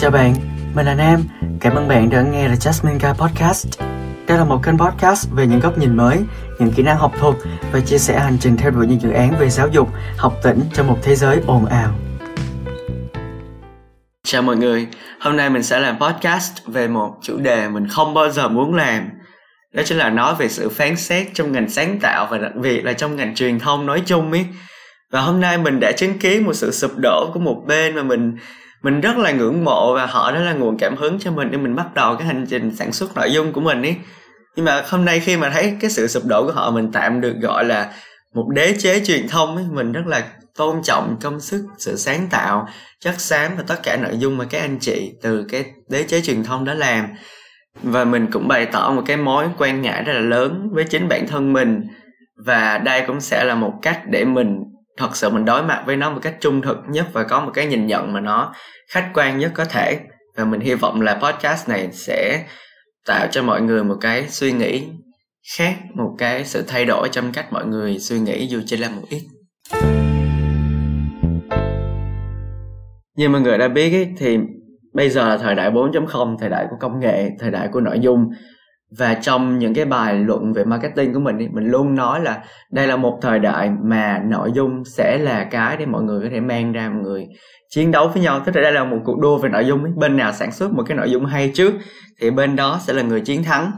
Chào bạn, mình là Nam. Cảm ơn bạn đã nghe The Jasmine Guy Podcast. Đây là một kênh podcast về những góc nhìn mới, những kỹ năng học thuật và chia sẻ hành trình theo đuổi những dự án về giáo dục, học tỉnh trong một thế giới ồn ào. Chào mọi người, hôm nay mình sẽ làm podcast về một chủ đề mình không bao giờ muốn làm. Đó chính là nói về sự phán xét trong ngành sáng tạo và đặc biệt là trong ngành truyền thông nói chung ấy. Và hôm nay mình đã chứng kiến một sự sụp đổ của một bên mà mình mình rất là ngưỡng mộ và họ đó là nguồn cảm hứng cho mình để mình bắt đầu cái hành trình sản xuất nội dung của mình ấy. Nhưng mà hôm nay khi mà thấy cái sự sụp đổ của họ, mình tạm được gọi là một đế chế truyền thông ấy. Mình rất là tôn trọng công sức, sự sáng tạo, chất xám và tất cả nội dung mà các anh chị từ cái đế chế truyền thông đó làm. Và mình cũng bày tỏ một cái mối quan ngại rất là lớn với chính bản thân mình. Và đây cũng sẽ là một cách để mình thật sự mình đối mặt với nó một cách trung thực nhất và có một cái nhìn nhận mà nó khách quan nhất có thể. Và mình hy vọng là podcast này sẽ tạo cho mọi người một cái suy nghĩ khác một cái sự thay đổi trong cách mọi người suy nghĩ dù chỉ là một ít. Như mọi người đã biết ấy, thì bây giờ là thời đại 4.0 thời đại của công nghệ thời đại của nội dung và trong những cái bài luận về marketing của mình thì mình luôn nói là đây là một thời đại mà nội dung sẽ là cái để mọi người có thể mang ra mọi người chiến đấu với nhau. Tức là đây là một cuộc đua về nội dung ấy. bên nào sản xuất một cái nội dung hay trước thì bên đó sẽ là người chiến thắng.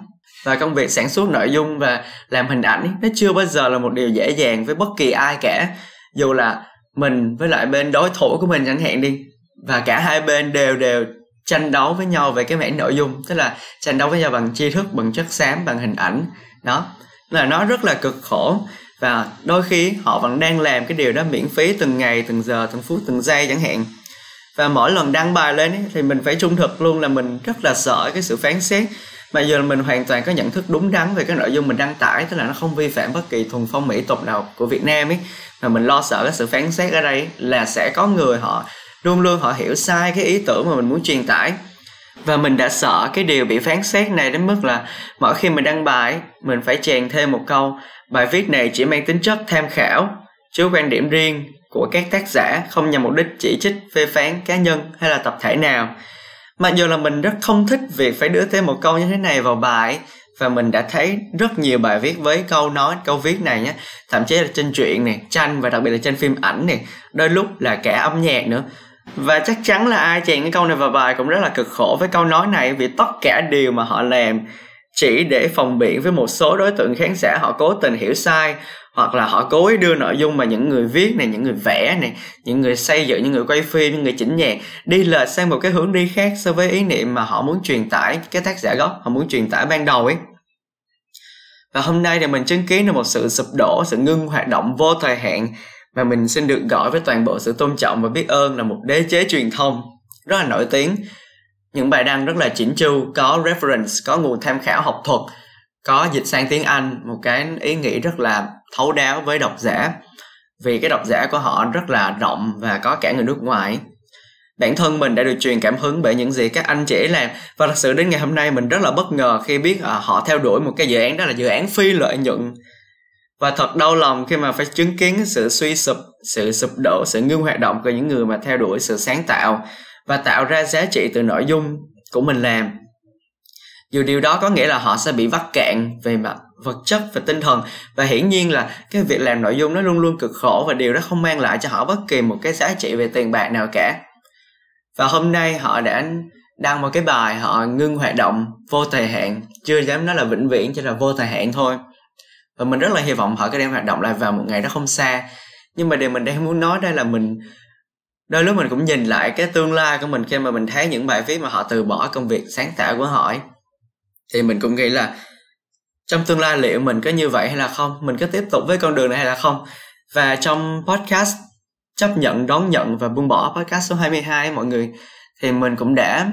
Và công việc sản xuất nội dung và làm hình ảnh ấy, nó chưa bao giờ là một điều dễ dàng với bất kỳ ai cả. Dù là mình với lại bên đối thủ của mình chẳng hạn đi và cả hai bên đều đều tranh đấu với nhau về cái mảng nội dung. Tức là tranh đấu với nhau bằng tri thức bằng chất xám bằng hình ảnh. Đó. Là nó rất là cực khổ. Và đôi khi họ vẫn đang làm cái điều đó miễn phí từng ngày từng giờ từng phút từng giây chẳng hạn. Và mỗi lần đăng bài lên ấy, thì mình phải trung thực luôn là mình rất là sợ cái sự phán xét. Mà giờ mình hoàn toàn có nhận thức đúng đắn về cái nội dung mình đăng tải tức là nó không vi phạm bất kỳ thuần phong mỹ tục nào của Việt Nam ấy. Mà mình lo sợ cái sự phán xét ở đây là sẽ có người họ luôn luôn họ hiểu sai cái ý tưởng mà mình muốn truyền tải. Và mình đã sợ cái điều bị phán xét này đến mức là mỗi khi mình đăng bài, mình phải chèn thêm một câu, bài viết này chỉ mang tính chất tham khảo chứ quan điểm riêng của các tác giả, không nhằm mục đích chỉ trích, phê phán cá nhân hay là tập thể nào. Mặc dù là mình rất không thích việc phải đưa thêm một câu như thế này vào bài, và mình đã thấy rất nhiều bài viết với câu nói, câu viết này nhé, thậm chí là trên truyện này tranh và đặc biệt là trên phim ảnh này đôi lúc là cả âm nhạc nữa và chắc chắn là ai chèn cái câu này vào bài cũng rất là cực khổ với câu nói này, vì tất cả điều mà họ làm chỉ để phòng biện với một số đối tượng khán giả họ cố tình hiểu sai, hoặc là họ cố ý đưa nội dung mà những người viết này, những người vẽ này, những người xây dựng, những người quay phim, những người chỉnh nhạc đi lệch sang một cái hướng đi khác so với ý niệm mà họ muốn truyền tải, cái tác giả gốc họ muốn truyền tải ban đầu ấy. Và hôm nay thì mình chứng kiến được một sự sụp đổ, sự ngưng hoạt động vô thời hạn và mình xin được gọi với toàn bộ sự tôn trọng và biết ơn là một đế chế truyền thông, rất là nổi tiếng. Những bài đăng rất là chỉnh chu, có reference, có nguồn tham khảo học thuật, có dịch sang tiếng anh, một cái ý nghĩ rất là thấu đáo với độc giả. Vì cái độc giả của họ rất là rộng và có cả người nước ngoài. Bản thân mình đã được truyền cảm hứng bởi những gì các anh trẻ làm. Và thật sự đến ngày hôm nay mình rất là bất ngờ khi biết à, họ theo đuổi một cái dự án đó là dự án phi lợi nhuận và thật đau lòng khi mà phải chứng kiến sự suy sụp, sự sụp đổ, sự ngưng hoạt động của những người mà theo đuổi sự sáng tạo và tạo ra giá trị từ nội dung của mình làm. Dù điều đó có nghĩa là họ sẽ bị vắt cạn về mặt vật chất và tinh thần. Và hiển nhiên là cái việc làm nội dung nó luôn luôn cực khổ và điều đó không mang lại cho họ bất kỳ một cái giá trị về tiền bạc nào cả. Và hôm nay họ đã đăng một cái bài họ ngưng hoạt động vô thời hạn, chưa dám nói là vĩnh viễn, chỉ là vô thời hạn thôi và mình rất là hy vọng họ có đem hoạt động lại vào một ngày đó không xa. Nhưng mà điều mình đang muốn nói đây là mình, đôi lúc mình cũng nhìn lại cái tương lai của mình khi mà mình thấy những bài viết mà họ từ bỏ công việc sáng tạo của họ ấy. thì mình cũng nghĩ là trong tương lai liệu mình có như vậy hay là không? Mình có tiếp tục với con đường này hay là không? Và trong podcast chấp nhận, đón nhận và buông bỏ podcast số 22 mọi người, thì mình cũng đã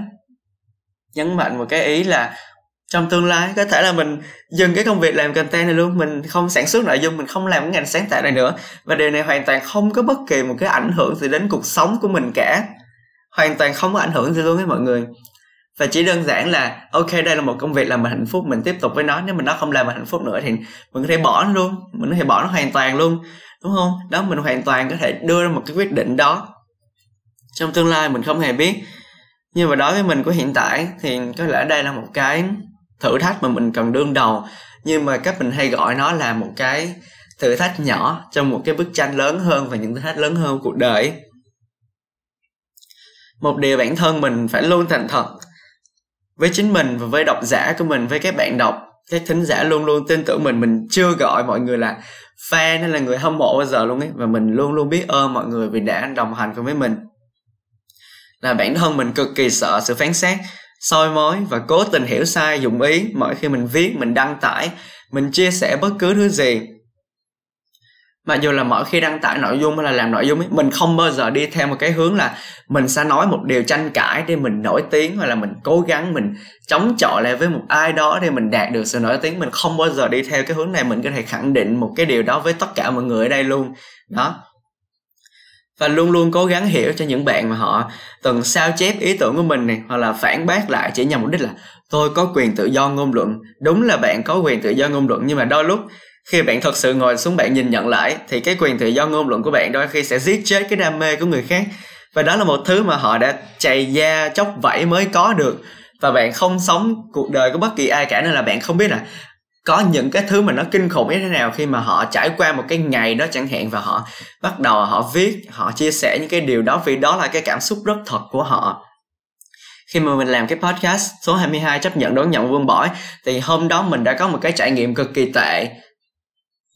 nhấn mạnh một cái ý là trong tương lai, có thể là mình dừng cái công việc làm content này luôn, mình không sản xuất nội dung, mình không làm cái ngành sáng tạo này nữa. Và điều này hoàn toàn không có bất kỳ một cái ảnh hưởng gì đến cuộc sống của mình cả. Hoàn toàn không có ảnh hưởng gì luôn với mọi người. Và chỉ đơn giản là, ok, đây là một công việc làm mình hạnh phúc, mình tiếp tục với nó. Nếu mình nó không làm mình hạnh phúc nữa thì mình có thể bỏ nó luôn. Mình có thể bỏ nó hoàn toàn luôn, đúng không? Đó, mình hoàn toàn có thể đưa ra một cái quyết định đó. Trong tương lai mình không hề biết. Nhưng mà đối với mình của hiện tại thì có lẽ đây là một cái thử thách mà mình cần đương đầu. Nhưng mà các mình hay gọi nó là một cái thử thách nhỏ trong một cái bức tranh lớn hơn và những thử thách lớn hơn cuộc đời. Một điều bản thân mình phải luôn thành thật với chính mình và với độc giả của mình, với các bạn đọc, các thính giả luôn luôn tin tưởng mình. Mình chưa gọi mọi người là fan hay là người hâm mộ bao giờ luôn ấy. Và mình luôn luôn biết ơn mọi người vì đã đồng hành cùng với mình. Là bản thân mình cực kỳ sợ sự phán xét soi mối và cố tình hiểu sai dụng ý. Mỗi khi mình viết mình đăng tải mình chia sẻ bất cứ thứ gì. Mặc dù là mỗi khi đăng tải nội dung hay là làm nội dung ấy, mình không bao giờ đi theo một cái hướng là mình sẽ nói một điều tranh cãi để mình nổi tiếng hoặc là mình cố gắng mình chống chọi lại với một ai đó để mình đạt được sự nổi tiếng. Mình không bao giờ đi theo cái hướng này. Mình có thể khẳng định một cái điều đó với tất cả mọi người ở đây luôn. Đó và luôn luôn cố gắng hiểu cho những bạn mà họ từng sao chép ý tưởng của mình này, hoặc là phản bác lại chỉ nhằm mục đích là, tôi có quyền tự do ngôn luận. Đúng là bạn có quyền tự do ngôn luận, nhưng mà đôi lúc khi bạn thật sự ngồi xuống bạn nhìn nhận lại, thì cái quyền tự do ngôn luận của bạn đôi khi sẽ giết chết cái đam mê của người khác. Và đó là một thứ mà họ đã chày da chóc vẫy mới có được. Và bạn không sống cuộc đời của bất kỳ ai cả, nên là bạn không biết là có những cái thứ mà nó kinh khủng như thế nào khi mà họ trải qua một cái ngày đó chẳng hạn và họ bắt đầu họ viết, họ chia sẻ những cái điều đó vì đó là cái cảm xúc rất thật của họ. Khi mà mình làm cái podcast số 22 chấp nhận, đón nhận vương bỏi thì hôm đó mình đã có một cái trải nghiệm cực kỳ tệ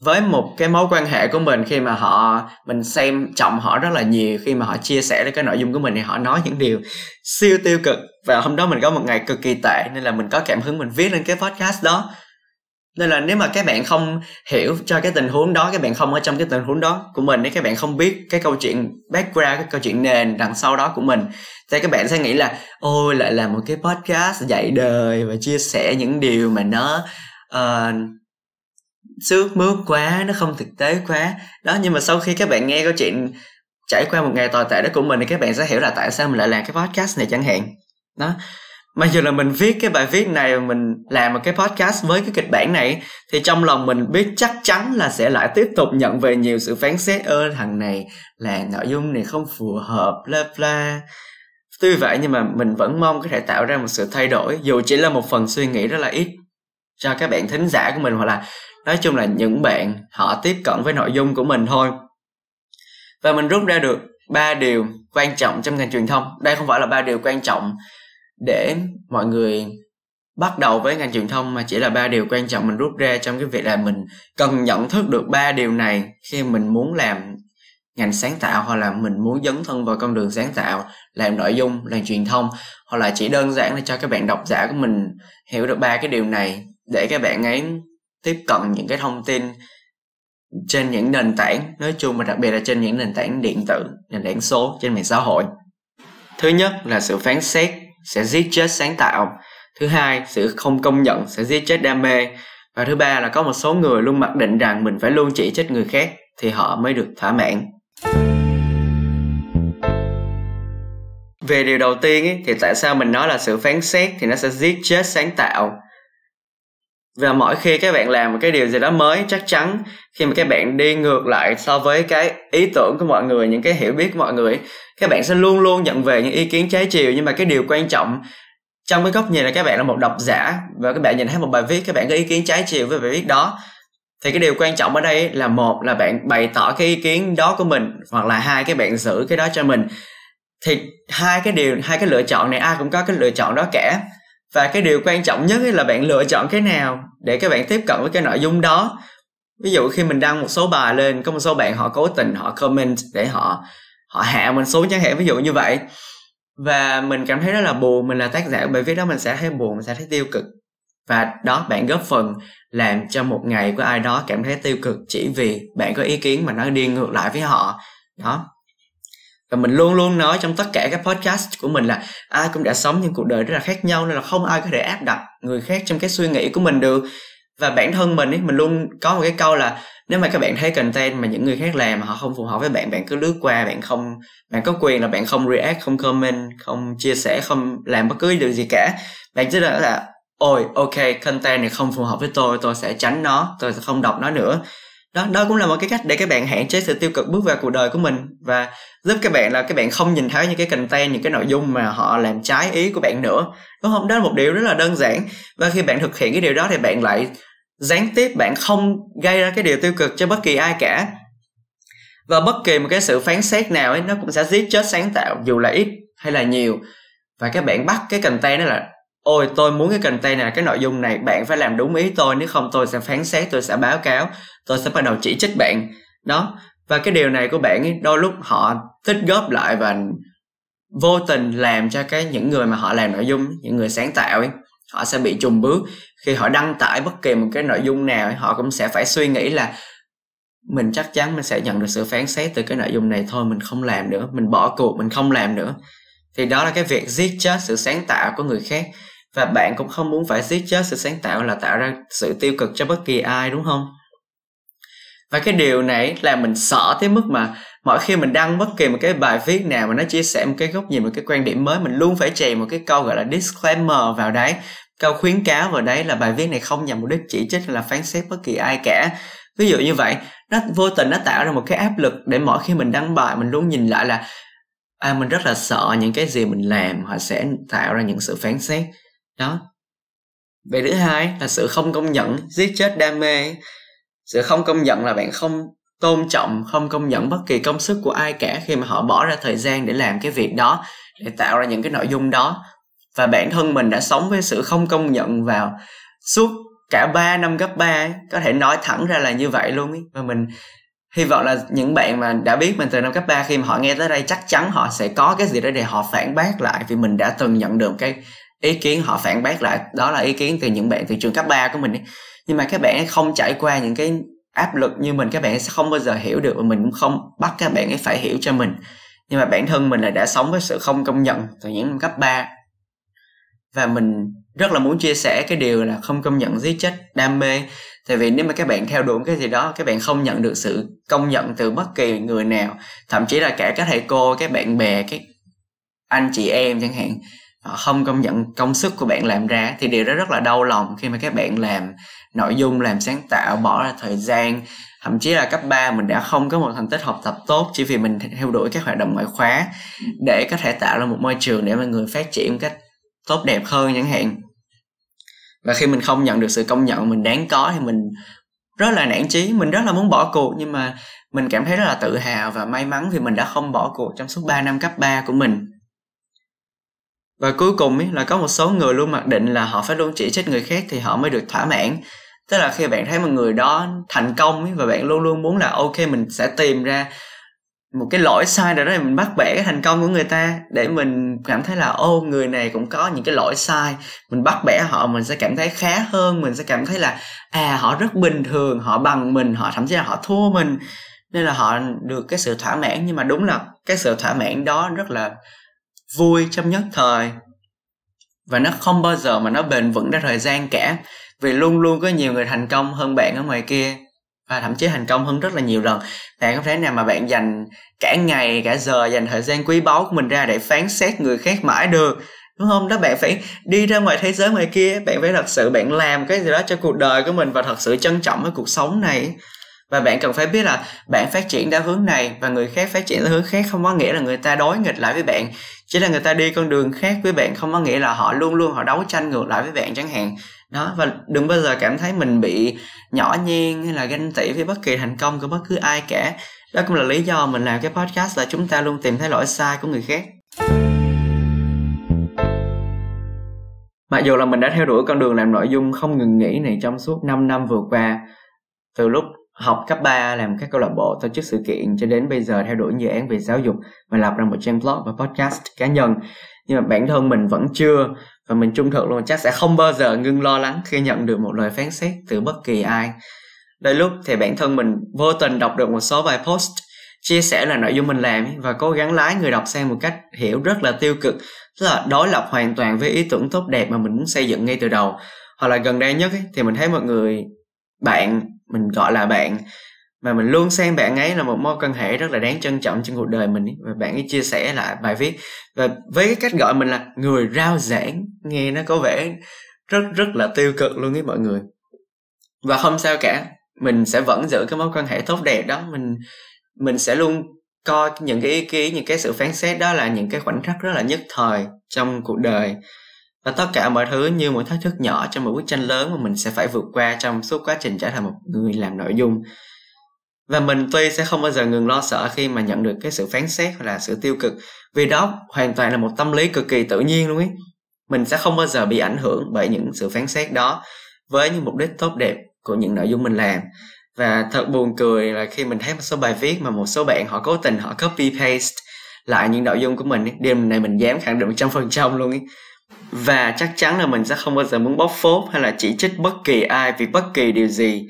với một cái mối quan hệ của mình khi mà họ, mình xem trọng họ rất là nhiều. Khi mà họ chia sẻ cái nội dung của mình thì họ nói những điều siêu tiêu cực. Và hôm đó mình có một ngày cực kỳ tệ nên là mình có cảm hứng mình viết lên cái podcast đó nên là nếu mà các bạn không hiểu cho cái tình huống đó các bạn không ở trong cái tình huống đó của mình nếu các bạn không biết cái câu chuyện background cái câu chuyện nền đằng sau đó của mình thì các bạn sẽ nghĩ là ôi lại là một cái podcast dạy đời và chia sẻ những điều mà nó ờ, uh, sướt mướt quá nó không thực tế quá. Đó nhưng mà sau khi các bạn nghe câu chuyện trải qua một ngày tồi tệ đó của mình thì các bạn sẽ hiểu là tại sao mình lại làm cái podcast này chẳng hạn. Đó mà giờ là mình viết cái bài viết này và mình làm một cái podcast với cái kịch bản này, thì trong lòng mình biết chắc chắn là sẽ lại tiếp tục nhận về nhiều sự phán xét, ơ, thằng này là nội dung này không phù hợp, bla bla. Tuy vậy nhưng mà mình vẫn mong có thể tạo ra một sự thay đổi, dù chỉ là một phần suy nghĩ rất là ít cho các bạn thính giả của mình hoặc là, nói chung là những bạn họ tiếp cận với nội dung của mình thôi. Và mình rút ra được ba điều quan trọng trong ngành truyền thông. Đây không phải là ba điều quan trọng để mọi người bắt đầu với ngành truyền thông mà chỉ là ba điều quan trọng mình rút ra trong cái việc là mình cần nhận thức được ba điều này khi mình muốn làm ngành sáng tạo hoặc là mình muốn dấn thân vào con đường sáng tạo, làm nội dung, làm truyền thông. Hoặc là chỉ đơn giản là cho các bạn độc giả của mình hiểu được ba cái điều này để các bạn ấy tiếp cận những cái thông tin trên những nền tảng, nói chung và đặc biệt là trên những nền tảng điện tử, nền tảng số trên mạng xã hội. Thứ nhất là sự phán xét sẽ giết chết sáng tạo. Thứ hai sự không công nhận sẽ giết chết đam mê. Và thứ ba là có một số người luôn mặc định rằng mình phải luôn chỉ trích người khác thì họ mới được thỏa mãn. Về điều đầu tiên ấy, thì tại sao mình nói là sự phán xét thì nó sẽ giết chết sáng tạo? Và mỗi khi các bạn làm một cái điều gì đó mới, chắc chắn khi mà các bạn đi ngược lại so với cái ý tưởng của mọi người, những cái hiểu biết của mọi người, các bạn sẽ luôn luôn nhận về những ý kiến trái chiều. Nhưng mà cái điều quan trọng trong cái góc nhìn là các bạn là một độc giả và các bạn nhìn thấy một bài viết, các bạn có ý kiến trái chiều với bài viết đó, thì cái điều quan trọng ở đây là, một là bạn bày tỏ cái ý kiến đó của mình, hoặc là hai, cái bạn giữ cái đó cho mình. Thì hai cái điều, hai cái lựa chọn này, ai cũng có cái lựa chọn đó cả và cái điều quan trọng nhất là bạn lựa chọn cái nào để các bạn tiếp cận với cái nội dung đó. Ví dụ khi mình đăng một số bài lên, có một số bạn họ cố tình họ comment để họ họ hạ mình xuống chẳng hạn, ví dụ như vậy. Và mình cảm thấy rất là buồn, mình là tác giả bởi vì đó mình sẽ thấy buồn, mình sẽ thấy tiêu cực. Và đó, bạn góp phần làm cho một ngày của ai đó cảm thấy tiêu cực chỉ vì bạn có ý kiến mà nó đi ngược lại với họ. Đó và mình luôn luôn nói trong tất cả các podcast của mình là ai cũng đã sống những cuộc đời rất là khác nhau nên là không ai có thể áp đặt người khác trong cái suy nghĩ của mình được. Và bản thân mình ấy, mình luôn có một cái câu là nếu mà các bạn thấy content mà những người khác làm mà họ không phù hợp với bạn bạn cứ lướt qua, bạn không, bạn có quyền là bạn không react, không comment, không chia sẻ, không làm bất cứ điều gì cả. Bạn chỉ là là, ôi, ok, content này không phù hợp với tôi tôi sẽ tránh nó, tôi sẽ không đọc nó nữa đó đó cũng là một cái cách để các bạn hạn chế sự tiêu cực bước vào cuộc đời của mình và giúp các bạn là các bạn không nhìn thấy những cái content, những cái nội dung mà họ làm trái ý của bạn nữa, đúng không? Đó là một điều rất là đơn giản và khi bạn thực hiện cái điều đó thì bạn lại gián tiếp, bạn không gây ra cái điều tiêu cực cho bất kỳ ai cả. Và bất kỳ một cái sự phán xét nào ấy, nó cũng sẽ giết chết sáng tạo dù là ít hay là nhiều. Và các bạn bắt cái content đó là ôi tôi muốn cái content này cái nội dung này bạn phải làm đúng ý tôi nếu không tôi sẽ phán xét tôi sẽ báo cáo tôi sẽ bắt đầu chỉ trích bạn. Đó. Và cái điều này của bạn ấy, đôi lúc họ tích góp lại và vô tình làm cho cái những người mà họ làm nội dung những người sáng tạo ấy họ sẽ bị trùng bước. Khi họ đăng tải bất kỳ một cái nội dung nào ấy, họ cũng sẽ phải suy nghĩ là mình chắc chắn mình sẽ nhận được sự phán xét từ cái nội dung này thôi mình không làm nữa mình bỏ cuộc mình không làm nữa. Thì đó là cái việc giết chết sự sáng tạo của người khác và bạn cũng không muốn phải giết chết sự sáng tạo là tạo ra sự tiêu cực cho bất kỳ ai, đúng không? Và cái điều này là mình sợ tới mức mà mỗi khi mình đăng bất kỳ một cái bài viết nào mà nó chia sẻ một cái góc nhìn, một cái quan điểm mới, mình luôn phải chèn một cái câu gọi là disclaimer vào đấy. Câu khuyến cáo vào đấy là bài viết này không nhằm mục đích chỉ trích hay là phán xét bất kỳ ai cả. Ví dụ như vậy, nó vô tình nó tạo ra một cái áp lực để mỗi khi mình đăng bài, mình luôn nhìn lại là à mình rất là sợ những cái gì mình làm, họ sẽ tạo ra những sự phán xét đó. Về thứ hai là sự không công nhận, giết chết đam mê. Sự không công nhận là bạn không tôn trọng, không công nhận bất kỳ công sức của ai cả khi mà họ bỏ ra thời gian để làm cái việc đó, để tạo ra những cái nội dung đó. Và bản thân mình đã sống với sự không công nhận vào suốt cả 3 năm cấp 3 có thể nói thẳng ra là như vậy luôn ấy. và mình hy vọng là những bạn mà đã biết mình từ năm cấp 3 khi mà họ nghe tới đây chắc chắn họ sẽ có cái gì đó để họ phản bác lại vì mình đã từng nhận được cái ý kiến họ phản bác lại. Đó là ý kiến từ những bạn từ trường cấp 3 của mình ấy. nhưng mà các bạn không trải qua những cái áp lực như mình, các bạn sẽ không bao giờ hiểu được và mình cũng không bắt các bạn ấy phải hiểu cho mình. Nhưng mà bản thân mình là đã sống với sự không công nhận từ những năm cấp 3 và mình rất là muốn chia sẻ cái điều là không công nhận giết chết đam mê. Tại vì nếu mà các bạn theo đuổi cái gì đó, các bạn không nhận được sự công nhận từ bất kỳ người nào. Thậm chí là cả các thầy cô, các bạn bè, các anh chị em chẳng hạn họ không công nhận công sức của bạn làm ra thì điều đó rất là đau lòng khi mà các bạn làm nội dung, làm sáng tạo, bỏ ra thời gian. Thậm chí là cấp 3 mình đã không có một thành tích học tập tốt chỉ vì mình theo đuổi các hoạt động ngoại khóa để có thể tạo ra một môi trường để mọi người phát triển một cách tốt đẹp hơn chẳng hạn. Và khi mình không nhận được sự công nhận mình đáng có thì mình rất là nản chí, mình rất là muốn bỏ cuộc. Nhưng mà mình cảm thấy rất là tự hào và may mắn vì mình đã không bỏ cuộc trong suốt 3 năm cấp 3 của mình và cuối cùng ý, là có một số người luôn mặc định là họ phải luôn chỉ trích người khác thì họ mới được thỏa mãn. Tức là khi bạn thấy một người đó thành công ý, và bạn luôn luôn muốn là ok mình sẽ tìm ra một cái lỗi sai nào đó mình bắt bẻ cái thành công của người ta để mình cảm thấy là ô người này cũng có những cái lỗi sai. Mình bắt bẻ họ mình sẽ cảm thấy khá hơn mình sẽ cảm thấy là à họ rất bình thường họ bằng mình họ thậm chí là họ thua mình. Nên là họ được cái sự thỏa mãn nhưng mà đúng là cái sự thỏa mãn đó rất là vui trong nhất thời. Và nó không bao giờ mà nó bền vững ra thời gian cả, vì luôn luôn có nhiều người thành công hơn bạn ở ngoài kia. Và thậm chí thành công hơn rất là nhiều lần. Bạn không thể nào mà bạn dành cả ngày, cả giờ dành thời gian quý báu của mình ra để phán xét người khác mãi được. Đúng không? Đó, bạn phải đi ra ngoài thế giới ngoài kia, bạn phải thật sự bạn làm cái gì đó cho cuộc đời của mình và thật sự trân trọng với cuộc sống này. Và bạn cần phải biết là bạn phát triển theo hướng này và người khác phát triển theo hướng khác không có nghĩa là người ta đối nghịch lại với bạn chỉ là người ta đi con đường khác với bạn không có nghĩa là họ luôn luôn họ đấu tranh ngược lại với bạn chẳng hạn. Đó và đừng bao giờ cảm thấy mình bị nhỏ nhen hay là ganh tị với bất kỳ thành công của bất cứ ai cả. Đó cũng là lý do mình làm cái podcast là chúng ta luôn tìm thấy lỗi sai của người khác. Mặc dù là mình đã theo đuổi con đường làm nội dung không ngừng nghỉ này trong suốt 5 năm vừa qua, từ lúc học cấp 3 làm các câu lạc bộ tổ chức sự kiện cho đến bây giờ theo đuổi dự án về giáo dục và lập ra một trang blog và podcast cá nhân. Nhưng mà bản thân mình vẫn chưa và mình trung thực luôn chắc sẽ không bao giờ ngưng lo lắng khi nhận được một lời phán xét từ bất kỳ ai. Đôi lúc thì bản thân mình vô tình đọc được một số bài post chia sẻ là nội dung mình làm và cố gắng lái người đọc sang một cách hiểu rất là tiêu cực tức là đối lập hoàn toàn với ý tưởng tốt đẹp mà mình muốn xây dựng ngay từ đầu. Hoặc là gần đây nhất ấy, thì mình thấy mọi người bạn, mình gọi là bạn. Mà mình luôn xem bạn ấy là một mối quan hệ rất là đáng trân trọng trong cuộc đời mình ấy. và bạn ấy chia sẻ lại bài viết. Và với cái cách gọi mình là người rao giảng, nghe nó có vẻ rất rất là tiêu cực luôn ấy mọi người. Và không sao cả, mình sẽ vẫn giữ cái mối quan hệ tốt đẹp đó. Mình mình sẽ luôn coi những cái ý kiến, những cái sự phán xét đó là những cái khoảnh khắc rất là nhất thời trong cuộc đời và tất cả mọi thứ như một thách thức nhỏ trong một bức tranh lớn mà mình sẽ phải vượt qua trong suốt quá trình trở thành một người làm nội dung. Và mình tuy sẽ không bao giờ ngừng lo sợ khi mà nhận được cái sự phán xét hoặc là sự tiêu cực, vì đó hoàn toàn là một tâm lý cực kỳ tự nhiên luôn ấy. Mình sẽ không bao giờ bị ảnh hưởng bởi những sự phán xét đó với những mục đích tốt đẹp của những nội dung mình làm. Và thật buồn cười là khi mình thấy một số bài viết mà một số bạn họ cố tình họ copy paste lại những nội dung của mình ấy. đêm này mình dám khẳng định trăm phần trăm luôn ấy và chắc chắn là mình sẽ không bao giờ muốn bóc phốt hay là chỉ trích bất kỳ ai vì bất kỳ điều gì.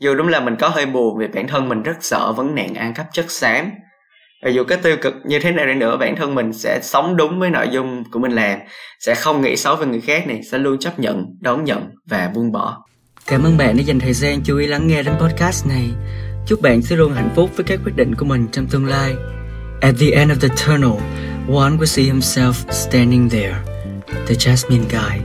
Dù đúng là mình có hơi buồn vì bản thân mình rất sợ vấn nạn ăn cắp chất xám. Và dù cái tiêu cực như thế nào đi nữa, bản thân mình sẽ sống đúng với nội dung của mình làm, sẽ không nghĩ xấu về người khác này, sẽ luôn chấp nhận, đón nhận và buông bỏ. Cảm ơn bạn đã dành thời gian chú ý lắng nghe đến podcast này. Chúc bạn sẽ luôn hạnh phúc với các quyết định của mình trong tương lai. At the end of the tunnel, one will see himself standing there. The jasmine guy